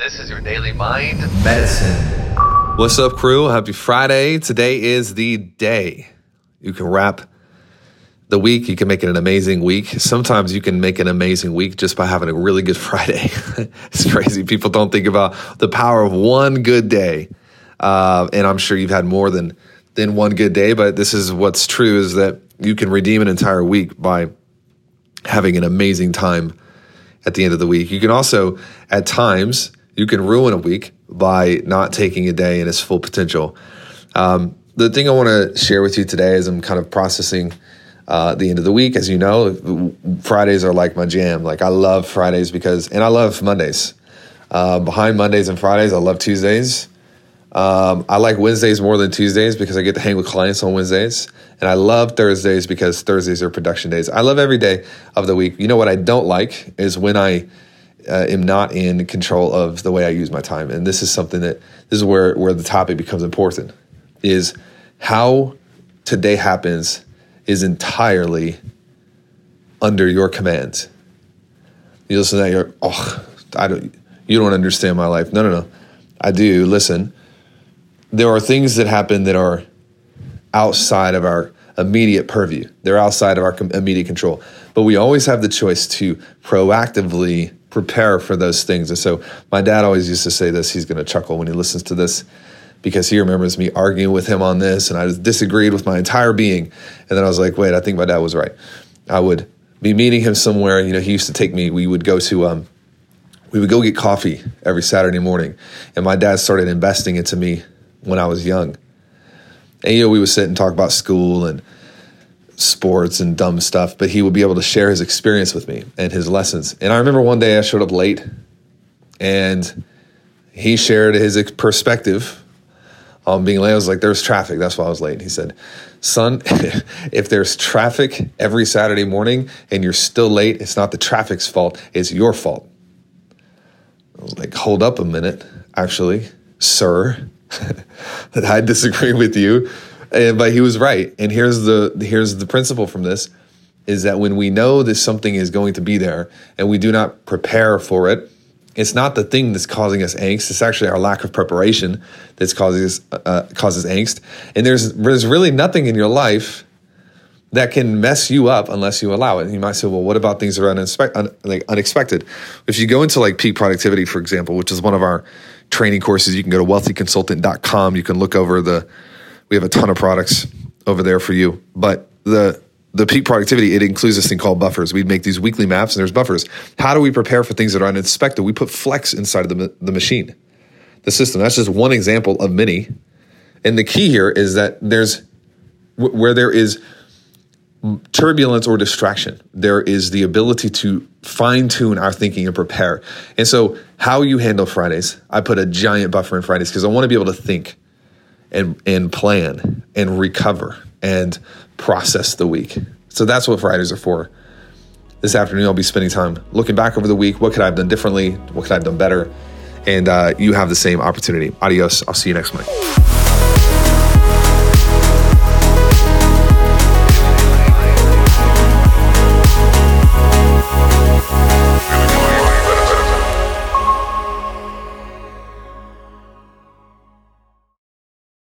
This is your daily mind medicine. What's up, crew? Happy Friday. Today is the day you can wrap the week. You can make it an amazing week. Sometimes you can make an amazing week just by having a really good Friday. it's crazy. People don't think about the power of one good day. Uh, and I'm sure you've had more than than one good day, but this is what's true is that you can redeem an entire week by having an amazing time at the end of the week. You can also, at times, you can ruin a week by not taking a day in its full potential. Um, the thing I want to share with you today is I'm kind of processing uh, the end of the week. As you know, Fridays are like my jam. Like I love Fridays because, and I love Mondays. Uh, behind Mondays and Fridays, I love Tuesdays. Um, I like Wednesdays more than Tuesdays because I get to hang with clients on Wednesdays. And I love Thursdays because Thursdays are production days. I love every day of the week. You know what I don't like is when I uh, am not in control of the way I use my time. And this is something that this is where where the topic becomes important is how today happens is entirely under your command. You listen to that, you're oh, I don't you don't understand my life. No, no, no. I do. Listen, there are things that happen that are outside of our immediate purview. They're outside of our immediate control. But we always have the choice to proactively prepare for those things. And so my dad always used to say this. He's going to chuckle when he listens to this because he remembers me arguing with him on this and I disagreed with my entire being. And then I was like, wait, I think my dad was right. I would be meeting him somewhere. You know, he used to take me, we would go to, um, we would go get coffee every Saturday morning. And my dad started investing into me when I was young. And, you know, we would sit and talk about school and sports and dumb stuff, but he would be able to share his experience with me and his lessons. And I remember one day I showed up late and he shared his perspective on being late. I was like, there's traffic. That's why I was late. And He said, son, if there's traffic every Saturday morning and you're still late, it's not the traffic's fault, it's your fault. I was like, hold up a minute, actually, sir. I disagree with you. And, but he was right. And here's the here's the principle from this is that when we know that something is going to be there and we do not prepare for it, it's not the thing that's causing us angst. It's actually our lack of preparation that's causes uh, causes angst. And there's there's really nothing in your life that can mess you up unless you allow it. And you might say, well, what about things that are unexpected? Un- like unexpected? If you go into like peak productivity, for example, which is one of our training courses, you can go to wealthyconsultant.com. You can look over the we have a ton of products over there for you. But the the peak productivity, it includes this thing called buffers. We make these weekly maps and there's buffers. How do we prepare for things that are unexpected? We put flex inside of the, the machine, the system. That's just one example of many. And the key here is that there's where there is turbulence or distraction, there is the ability to fine tune our thinking and prepare. And so, how you handle Fridays, I put a giant buffer in Fridays because I want to be able to think and and plan and recover and process the week. So that's what Fridays are for. This afternoon, I'll be spending time looking back over the week. What could I have done differently? What could I have done better? And uh, you have the same opportunity. Adios. I'll see you next month.